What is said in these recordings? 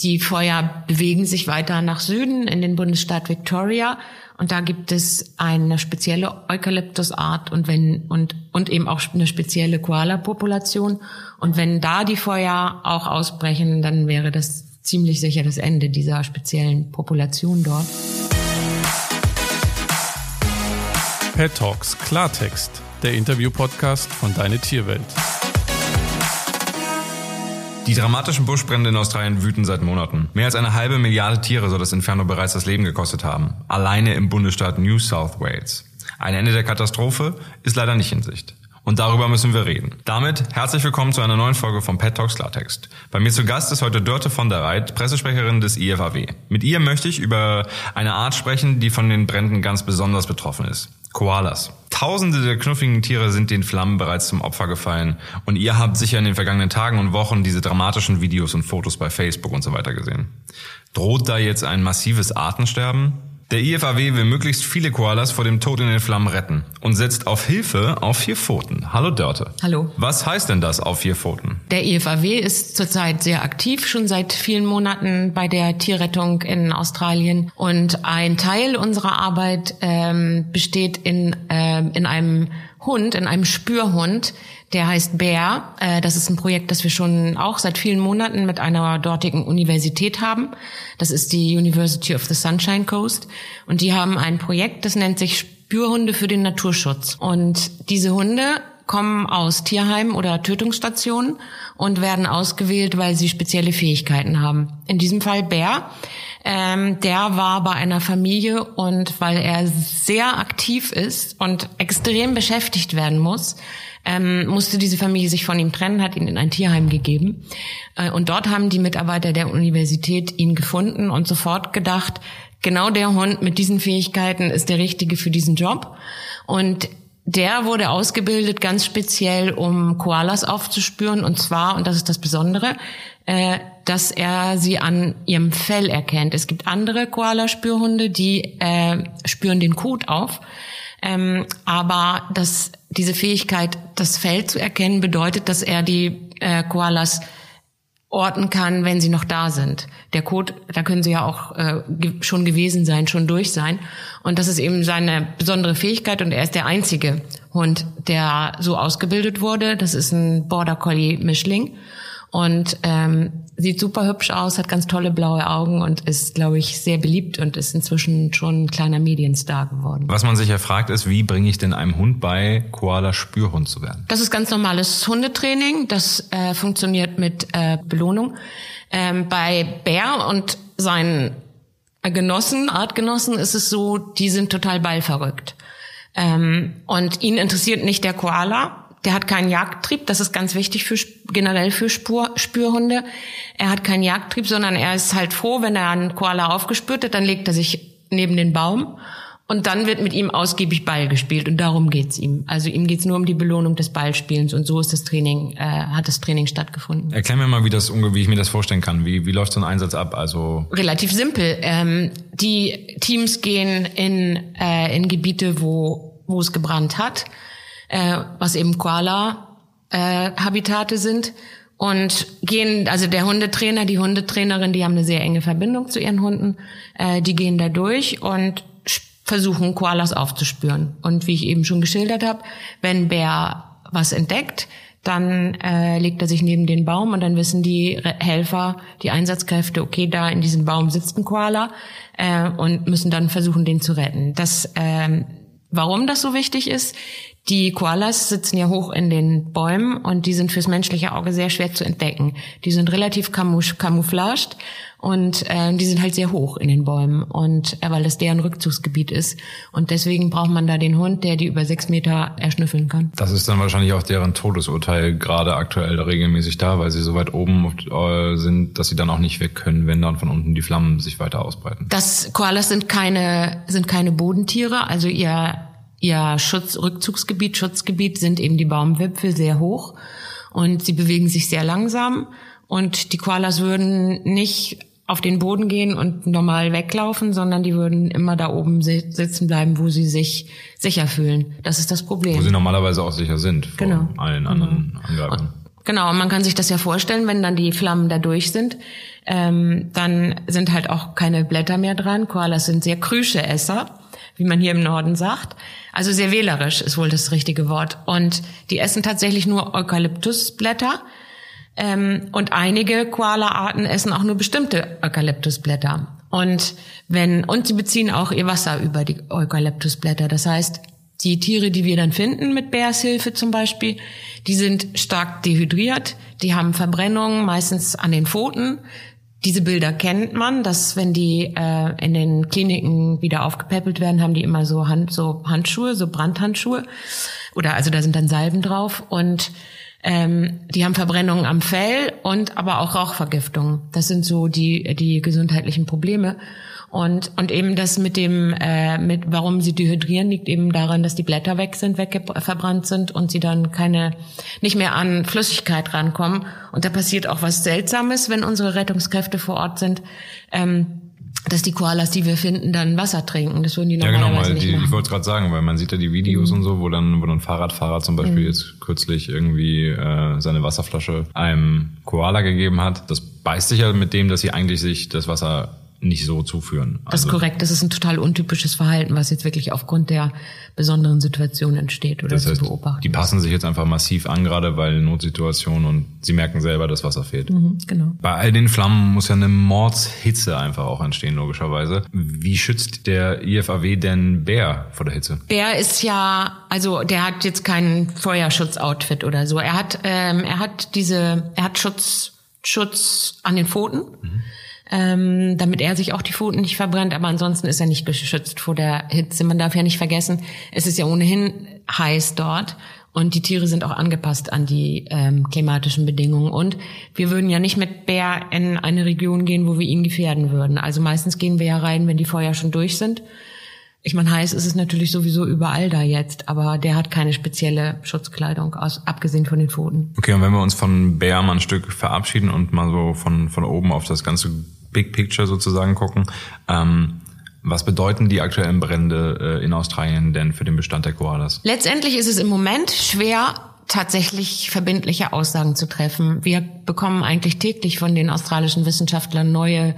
Die Feuer bewegen sich weiter nach Süden in den Bundesstaat Victoria und da gibt es eine spezielle Eukalyptusart und wenn und und eben auch eine spezielle Koala-Population und wenn da die Feuer auch ausbrechen, dann wäre das ziemlich sicher das Ende dieser speziellen Population dort. Pet Talks Klartext, der Interview-Podcast von Deine Tierwelt. Die dramatischen Buschbrände in Australien wüten seit Monaten. Mehr als eine halbe Milliarde Tiere soll das Inferno bereits das Leben gekostet haben. Alleine im Bundesstaat New South Wales. Ein Ende der Katastrophe ist leider nicht in Sicht. Und darüber müssen wir reden. Damit herzlich willkommen zu einer neuen Folge von Pet Talks Klartext. Bei mir zu Gast ist heute Dörte von der Reit, Pressesprecherin des IFAW. Mit ihr möchte ich über eine Art sprechen, die von den Bränden ganz besonders betroffen ist. Koalas. Tausende der knuffigen Tiere sind den Flammen bereits zum Opfer gefallen und ihr habt sicher in den vergangenen Tagen und Wochen diese dramatischen Videos und Fotos bei Facebook und so weiter gesehen. Droht da jetzt ein massives Artensterben? Der IFAW will möglichst viele Koalas vor dem Tod in den Flammen retten und setzt auf Hilfe auf vier Pfoten. Hallo Dörte. Hallo. Was heißt denn das auf vier Pfoten? Der IFAW ist zurzeit sehr aktiv, schon seit vielen Monaten bei der Tierrettung in Australien. Und ein Teil unserer Arbeit ähm, besteht in, ähm, in einem Hund, in einem Spürhund, der heißt Bär. Äh, das ist ein Projekt, das wir schon auch seit vielen Monaten mit einer dortigen Universität haben. Das ist die University of the Sunshine Coast. Und die haben ein Projekt, das nennt sich Spürhunde für den Naturschutz. Und diese Hunde kommen aus Tierheimen oder Tötungsstationen und werden ausgewählt, weil sie spezielle Fähigkeiten haben. In diesem Fall Bär. Ähm, der war bei einer Familie und weil er sehr aktiv ist und extrem beschäftigt werden muss, ähm, musste diese Familie sich von ihm trennen, hat ihn in ein Tierheim gegeben. Äh, und dort haben die Mitarbeiter der Universität ihn gefunden und sofort gedacht, genau der Hund mit diesen Fähigkeiten ist der richtige für diesen Job. Und der wurde ausgebildet ganz speziell, um Koalas aufzuspüren. Und zwar, und das ist das Besondere, äh, dass er sie an ihrem Fell erkennt. Es gibt andere Koala-Spürhunde, die äh, spüren den Kot auf. Ähm, aber das, diese Fähigkeit, das Fell zu erkennen, bedeutet, dass er die äh, Koalas orten kann, wenn sie noch da sind. Der Code, da können sie ja auch äh, schon gewesen sein, schon durch sein. Und das ist eben seine besondere Fähigkeit und er ist der einzige Hund, der so ausgebildet wurde. Das ist ein Border Collie Mischling und ähm, sieht super hübsch aus, hat ganz tolle blaue Augen und ist, glaube ich, sehr beliebt und ist inzwischen schon ein kleiner Medienstar geworden. Was man sich ja fragt, ist, wie bringe ich denn einem Hund bei, Koala Spürhund zu werden? Das ist ganz normales Hundetraining. Das äh, funktioniert mit äh, Belohnung. Ähm, bei Bär und seinen Genossen, Artgenossen, ist es so, die sind total ballverrückt. Ähm, und ihn interessiert nicht der Koala, der hat keinen Jagdtrieb, das ist ganz wichtig für generell für Spur, Spürhunde. Er hat keinen Jagdtrieb, sondern er ist halt froh, wenn er einen Koala aufgespürt hat, dann legt er sich neben den Baum und dann wird mit ihm ausgiebig Ball gespielt und darum geht's ihm. Also ihm geht's nur um die Belohnung des Ballspielens und so ist das Training, äh, hat das Training stattgefunden. Erklär mir mal, wie das wie ich mir das vorstellen kann. Wie, wie läuft so ein Einsatz ab? Also relativ simpel. Ähm, die Teams gehen in äh, in Gebiete, wo wo es gebrannt hat äh, was eben Koala-Habitate äh, sind und gehen, also der Hundetrainer, die Hundetrainerin, die haben eine sehr enge Verbindung zu ihren Hunden, äh, die gehen da durch und versuchen Koalas aufzuspüren. Und wie ich eben schon geschildert habe, wenn Bär was entdeckt, dann äh, legt er sich neben den Baum und dann wissen die Helfer, die Einsatzkräfte, okay, da in diesem Baum sitzt ein Koala äh, und müssen dann versuchen, den zu retten. Das, ähm, warum das so wichtig ist, die Koalas sitzen ja hoch in den Bäumen und die sind fürs menschliche Auge sehr schwer zu entdecken. Die sind relativ camouflaged und äh, die sind halt sehr hoch in den Bäumen und äh, weil das deren Rückzugsgebiet ist und deswegen braucht man da den Hund, der die über sechs Meter erschnüffeln kann. Das ist dann wahrscheinlich auch deren Todesurteil gerade aktuell regelmäßig da, weil sie so weit oben äh, sind, dass sie dann auch nicht weg können, wenn dann von unten die Flammen sich weiter ausbreiten. Das Koalas sind keine sind keine Bodentiere, also ihr ihr Schutz, Rückzugsgebiet, Schutzgebiet sind eben die Baumwipfel sehr hoch und sie bewegen sich sehr langsam und die Koalas würden nicht auf den Boden gehen und normal weglaufen, sondern die würden immer da oben sitzen bleiben, wo sie sich sicher fühlen. Das ist das Problem. Wo sie normalerweise auch sicher sind vor genau. allen anderen genau. Angreifern. Genau, man kann sich das ja vorstellen, wenn dann die Flammen da durch sind, ähm, dann sind halt auch keine Blätter mehr dran. Koalas sind sehr krüsche Esser, wie man hier im Norden sagt. Also sehr wählerisch ist wohl das richtige Wort. Und die essen tatsächlich nur Eukalyptusblätter. Ähm, und einige Koala-Arten essen auch nur bestimmte Eukalyptusblätter. Und wenn, und sie beziehen auch ihr Wasser über die Eukalyptusblätter. Das heißt, die Tiere, die wir dann finden mit Bärshilfe zum Beispiel, die sind stark dehydriert, die haben Verbrennungen, meistens an den Pfoten. Diese Bilder kennt man, dass wenn die äh, in den Kliniken wieder aufgepäppelt werden, haben die immer so, Hand, so Handschuhe, so Brandhandschuhe. Oder also da sind dann Salben drauf. Und ähm, die haben Verbrennungen am Fell und aber auch Rauchvergiftungen. Das sind so die, die gesundheitlichen Probleme. Und, und eben das mit dem, äh, mit warum sie dehydrieren, liegt eben daran, dass die Blätter weg sind, weggebrannt sind und sie dann keine, nicht mehr an Flüssigkeit rankommen. Und da passiert auch was Seltsames, wenn unsere Rettungskräfte vor Ort sind. Ähm, dass die Koalas, die wir finden, dann Wasser trinken. Das würden die normalerweise ja, genau, weil nicht die, machen. Ich wollte es gerade sagen, weil man sieht ja die Videos mhm. und so, wo dann, wo dann Fahrradfahrer zum Beispiel mhm. jetzt kürzlich irgendwie äh, seine Wasserflasche einem Koala gegeben hat. Das beißt sich ja mit dem, dass sie eigentlich sich das Wasser nicht so zuführen. Also, das ist also korrekt. Das ist ein total untypisches Verhalten, was jetzt wirklich aufgrund der besonderen Situation entsteht oder das heißt, zu beobachten. Die passen sich jetzt einfach massiv an, gerade weil Notsituation und sie merken selber, dass Wasser fehlt. Mhm, genau. Bei all den Flammen muss ja eine Mordshitze einfach auch entstehen, logischerweise. Wie schützt der IFAW denn Bär vor der Hitze? Bär ist ja, also der hat jetzt kein Feuerschutzoutfit oder so. Er hat, ähm, er hat diese, er hat Schutz, Schutz an den Pfoten. Mhm ähm, damit er sich auch die Pfoten nicht verbrennt. Aber ansonsten ist er nicht geschützt vor der Hitze. Man darf ja nicht vergessen, es ist ja ohnehin heiß dort. Und die Tiere sind auch angepasst an die ähm, klimatischen Bedingungen. Und wir würden ja nicht mit Bär in eine Region gehen, wo wir ihn gefährden würden. Also meistens gehen wir ja rein, wenn die Feuer schon durch sind. Ich meine, heiß ist es natürlich sowieso überall da jetzt, aber der hat keine spezielle Schutzkleidung, aus, abgesehen von den Pfoten. Okay, und wenn wir uns von Bär mal ein Stück verabschieden und mal so von, von oben auf das ganze Big Picture sozusagen gucken. Ähm, was bedeuten die aktuellen Brände äh, in Australien denn für den Bestand der Koalas? Letztendlich ist es im Moment schwer, tatsächlich verbindliche Aussagen zu treffen. Wir bekommen eigentlich täglich von den australischen Wissenschaftlern neue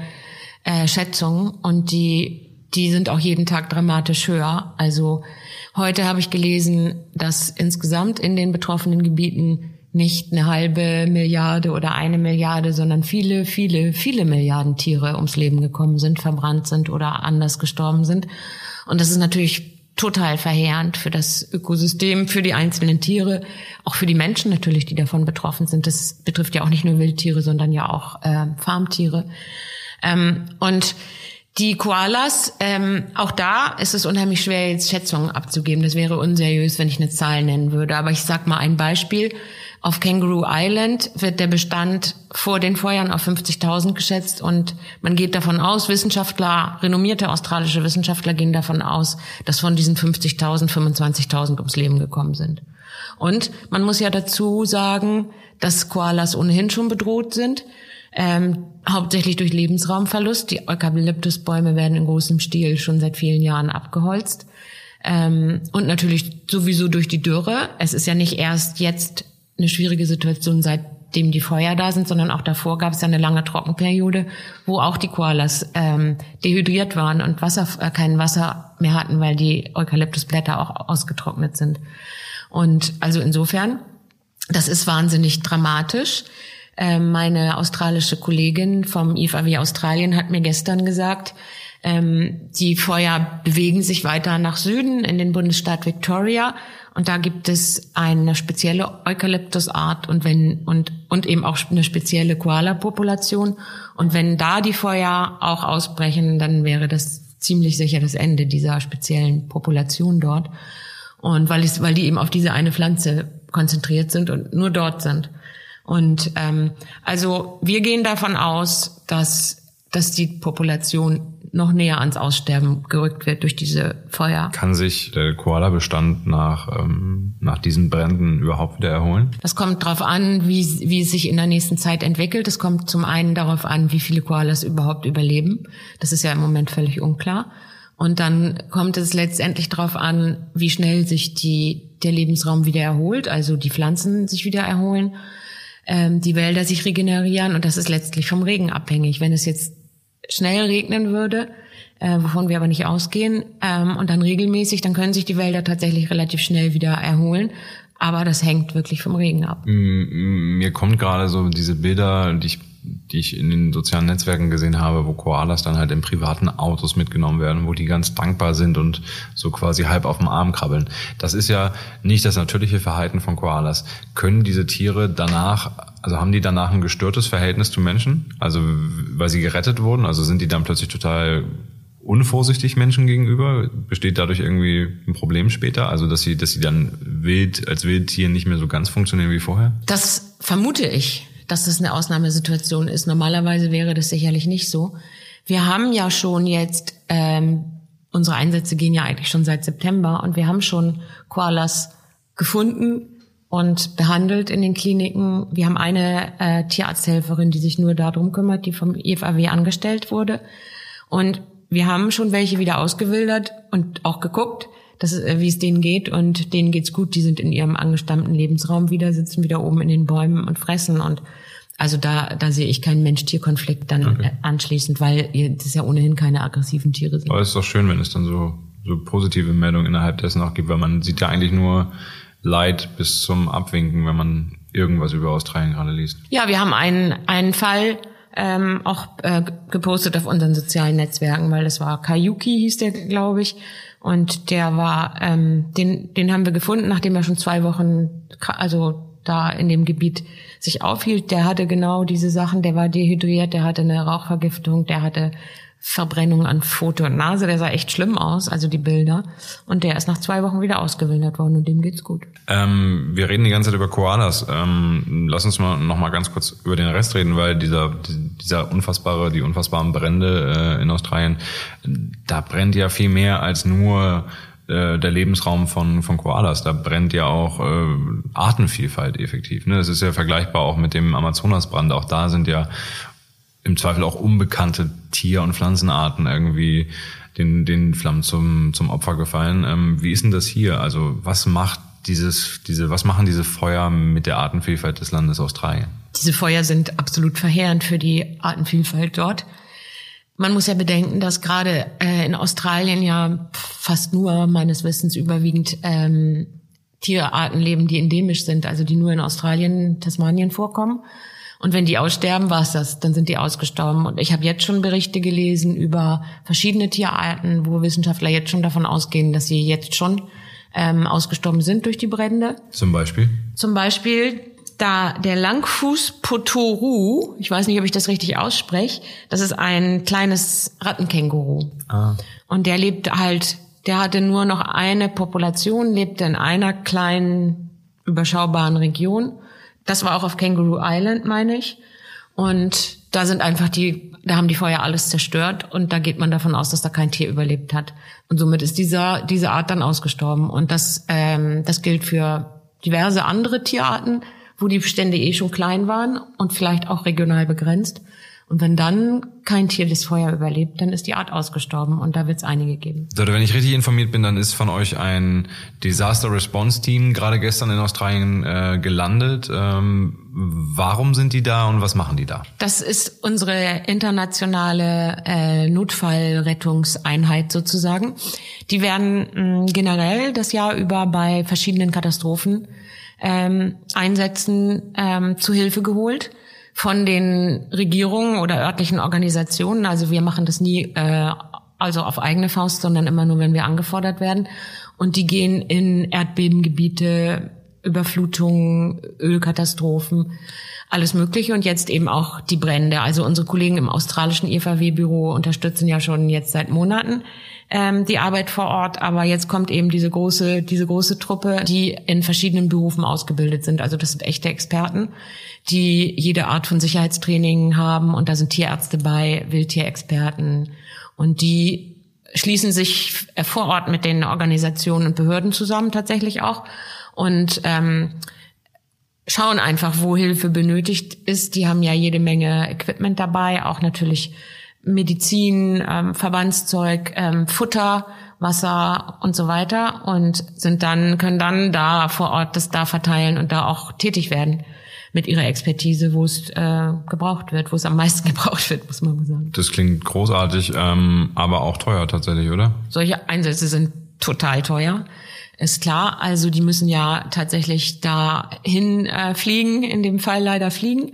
äh, Schätzungen und die, die sind auch jeden Tag dramatisch höher. Also heute habe ich gelesen, dass insgesamt in den betroffenen Gebieten nicht eine halbe Milliarde oder eine Milliarde, sondern viele, viele, viele Milliarden Tiere ums Leben gekommen sind, verbrannt sind oder anders gestorben sind. Und das ist natürlich total verheerend für das Ökosystem, für die einzelnen Tiere, auch für die Menschen natürlich, die davon betroffen sind. Das betrifft ja auch nicht nur Wildtiere, sondern ja auch äh, Farmtiere. Ähm, und die Koalas, ähm, auch da ist es unheimlich schwer, jetzt Schätzungen abzugeben. Das wäre unseriös, wenn ich eine Zahl nennen würde. Aber ich sag mal ein Beispiel. Auf Kangaroo Island wird der Bestand vor den Feuern auf 50.000 geschätzt und man geht davon aus, Wissenschaftler, renommierte australische Wissenschaftler gehen davon aus, dass von diesen 50.000 25.000 ums Leben gekommen sind. Und man muss ja dazu sagen, dass Koalas ohnehin schon bedroht sind, ähm, hauptsächlich durch Lebensraumverlust. Die Eukalyptusbäume werden in großem Stil schon seit vielen Jahren abgeholzt. Ähm, und natürlich sowieso durch die Dürre. Es ist ja nicht erst jetzt eine schwierige Situation, seitdem die Feuer da sind, sondern auch davor gab es ja eine lange Trockenperiode, wo auch die Koalas ähm, dehydriert waren und Wasser, äh, kein Wasser mehr hatten, weil die Eukalyptusblätter auch ausgetrocknet sind. Und also insofern, das ist wahnsinnig dramatisch. Ähm, meine australische Kollegin vom IFAW Australien hat mir gestern gesagt, ähm, die Feuer bewegen sich weiter nach Süden in den Bundesstaat Victoria und da gibt es eine spezielle Eukalyptusart und wenn und und eben auch eine spezielle Koala-Population. Und wenn da die Feuer auch ausbrechen, dann wäre das ziemlich sicher das Ende dieser speziellen Population dort. Und weil es, weil die eben auf diese eine Pflanze konzentriert sind und nur dort sind. Und ähm, also wir gehen davon aus, dass dass die Population noch näher ans Aussterben gerückt wird durch diese Feuer. Kann sich der Koala-Bestand nach, ähm, nach diesen Bränden überhaupt wieder erholen? Das kommt darauf an, wie, wie es sich in der nächsten Zeit entwickelt. Es kommt zum einen darauf an, wie viele Koalas überhaupt überleben. Das ist ja im Moment völlig unklar. Und dann kommt es letztendlich darauf an, wie schnell sich die, der Lebensraum wieder erholt, also die Pflanzen sich wieder erholen ähm, die Wälder sich regenerieren und das ist letztlich vom Regen abhängig. Wenn es jetzt schnell regnen würde, äh, wovon wir aber nicht ausgehen, ähm, und dann regelmäßig, dann können sich die Wälder tatsächlich relativ schnell wieder erholen. Aber das hängt wirklich vom Regen ab. Mir kommt gerade so diese Bilder, die ich die ich in den sozialen Netzwerken gesehen habe, wo Koalas dann halt in privaten Autos mitgenommen werden, wo die ganz dankbar sind und so quasi halb auf dem Arm krabbeln. Das ist ja nicht das natürliche Verhalten von Koalas. Können diese Tiere danach, also haben die danach ein gestörtes Verhältnis zu Menschen? Also weil sie gerettet wurden? Also sind die dann plötzlich total unvorsichtig Menschen gegenüber? Besteht dadurch irgendwie ein Problem später? Also dass sie, dass sie dann wild als Wildtier nicht mehr so ganz funktionieren wie vorher? Das vermute ich dass das eine Ausnahmesituation ist. Normalerweise wäre das sicherlich nicht so. Wir haben ja schon jetzt, ähm, unsere Einsätze gehen ja eigentlich schon seit September und wir haben schon Koalas gefunden und behandelt in den Kliniken. Wir haben eine äh, Tierarzthelferin, die sich nur darum kümmert, die vom IFAW angestellt wurde. Und wir haben schon welche wieder ausgewildert und auch geguckt das ist, äh, wie es denen geht und denen geht's gut. Die sind in ihrem angestammten Lebensraum wieder, sitzen wieder oben in den Bäumen und fressen und also da, da sehe ich keinen Mensch-Tier-Konflikt dann okay. Äh, anschließend, weil das ja ohnehin keine aggressiven Tiere sind. Aber es ist doch schön, wenn es dann so, so positive Meldungen innerhalb dessen auch gibt, weil man sieht ja eigentlich nur Leid bis zum Abwinken, wenn man irgendwas über Australien gerade liest. Ja, wir haben einen, einen Fall, ähm, auch äh, gepostet auf unseren sozialen Netzwerken, weil das war Kayuki, hieß der, glaube ich. Und der war, ähm, den, den haben wir gefunden, nachdem er schon zwei Wochen, also da in dem Gebiet sich aufhielt. Der hatte genau diese Sachen, der war dehydriert, der hatte eine Rauchvergiftung, der hatte Verbrennung an Foto und Nase, der sah echt schlimm aus, also die Bilder. Und der ist nach zwei Wochen wieder ausgewildert worden und dem geht's gut. Ähm, wir reden die ganze Zeit über Koalas. Ähm, lass uns mal noch mal ganz kurz über den Rest reden, weil dieser dieser unfassbare, die unfassbaren Brände äh, in Australien, da brennt ja viel mehr als nur äh, der Lebensraum von, von Koalas. Da brennt ja auch äh, Artenvielfalt effektiv. Ne? Das ist ja vergleichbar auch mit dem Amazonasbrand. Auch da sind ja im Zweifel auch unbekannte Tier- und Pflanzenarten irgendwie den, den Flammen zum, zum Opfer gefallen. Ähm, wie ist denn das hier? Also was macht dieses, diese, was machen diese Feuer mit der Artenvielfalt des Landes Australien? Diese Feuer sind absolut verheerend für die Artenvielfalt dort. Man muss ja bedenken, dass gerade äh, in Australien ja fast nur meines Wissens überwiegend ähm, Tierarten leben, die endemisch sind, also die nur in Australien, Tasmanien vorkommen. Und wenn die aussterben, war's das, dann sind die ausgestorben. Und ich habe jetzt schon Berichte gelesen über verschiedene Tierarten, wo Wissenschaftler jetzt schon davon ausgehen, dass sie jetzt schon ähm, ausgestorben sind durch die Brände. Zum Beispiel? Zum Beispiel da der Langfuß Potoru, ich weiß nicht, ob ich das richtig ausspreche, das ist ein kleines Rattenkänguru. Ah. Und der lebt halt, der hatte nur noch eine Population, lebte in einer kleinen, überschaubaren Region das war auch auf Kangaroo Island, meine ich. Und da sind einfach die, da haben die Feuer alles zerstört und da geht man davon aus, dass da kein Tier überlebt hat. Und somit ist dieser, diese Art dann ausgestorben. Und das, ähm, das gilt für diverse andere Tierarten, wo die Bestände eh schon klein waren und vielleicht auch regional begrenzt. Und wenn dann kein Tier das Feuer überlebt, dann ist die Art ausgestorben und da wird es einige geben. So, wenn ich richtig informiert bin, dann ist von euch ein Disaster Response Team gerade gestern in Australien äh, gelandet. Ähm, warum sind die da und was machen die da? Das ist unsere internationale äh, Notfallrettungseinheit sozusagen. Die werden mh, generell das Jahr über bei verschiedenen Katastrophen ähm, Einsätzen ähm, zu Hilfe geholt von den Regierungen oder örtlichen Organisationen. Also wir machen das nie äh, also auf eigene Faust, sondern immer nur, wenn wir angefordert werden. Und die gehen in Erdbebengebiete, Überflutungen, Ölkatastrophen, alles Mögliche und jetzt eben auch die Brände. Also unsere Kollegen im australischen IFAW-Büro unterstützen ja schon jetzt seit Monaten ähm, die Arbeit vor Ort, aber jetzt kommt eben diese große, diese große Truppe, die in verschiedenen Berufen ausgebildet sind. Also das sind echte Experten, die jede Art von Sicherheitstraining haben und da sind Tierärzte bei, Wildtierexperten und die schließen sich vor Ort mit den Organisationen und Behörden zusammen tatsächlich auch und ähm, schauen einfach, wo Hilfe benötigt ist. Die haben ja jede Menge Equipment dabei, auch natürlich Medizin, ähm, Verbandszeug, ähm, Futter, Wasser und so weiter und sind dann können dann da vor Ort das da verteilen und da auch tätig werden. mit ihrer Expertise, wo es äh, gebraucht wird, wo es am meisten gebraucht wird, muss man mal sagen. Das klingt großartig, ähm, aber auch teuer tatsächlich, oder? Solche Einsätze sind total teuer. Ist klar, also die müssen ja tatsächlich dahin äh, fliegen, in dem Fall leider fliegen.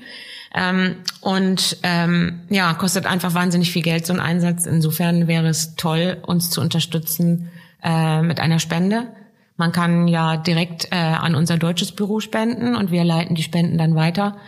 Ähm, und ähm, ja, kostet einfach wahnsinnig viel Geld so ein Einsatz. Insofern wäre es toll, uns zu unterstützen äh, mit einer Spende. Man kann ja direkt äh, an unser deutsches Büro spenden und wir leiten die Spenden dann weiter.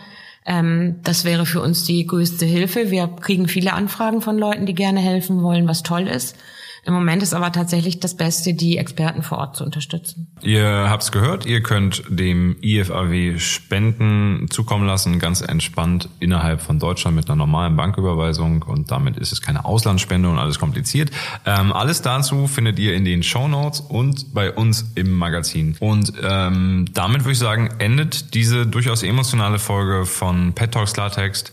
Ähm, das wäre für uns die größte Hilfe. Wir kriegen viele Anfragen von Leuten, die gerne helfen wollen, was toll ist. Im Moment ist aber tatsächlich das Beste, die Experten vor Ort zu unterstützen. Ihr habt's gehört, ihr könnt dem IFAW Spenden zukommen lassen, ganz entspannt innerhalb von Deutschland mit einer normalen Banküberweisung und damit ist es keine Auslandsspende und alles kompliziert. Ähm, alles dazu findet ihr in den Show Notes und bei uns im Magazin. Und ähm, damit würde ich sagen, endet diese durchaus emotionale Folge von Pet Talks Klartext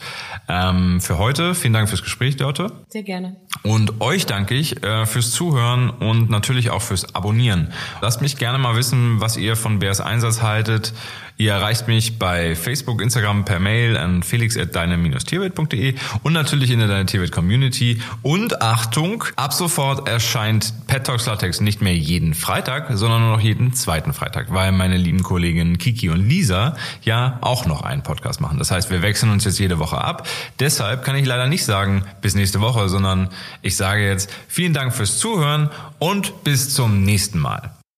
ähm, für heute. Vielen Dank fürs Gespräch, Dörte. Sehr gerne. Und euch danke ich äh, fürs Zuhören und natürlich auch fürs Abonnieren. Lasst mich gerne mal wissen, was ihr von Bärs Einsatz haltet. Ihr erreicht mich bei Facebook, Instagram per Mail an felix.deine-tierwelt.de und natürlich in der Deine Tierwelt Community. Und Achtung, ab sofort erscheint Pet Talks Latex nicht mehr jeden Freitag, sondern nur noch jeden zweiten Freitag, weil meine lieben Kolleginnen Kiki und Lisa ja auch noch einen Podcast machen. Das heißt, wir wechseln uns jetzt jede Woche ab. Deshalb kann ich leider nicht sagen, bis nächste Woche, sondern ich sage jetzt vielen Dank fürs Zuhören und bis zum nächsten Mal.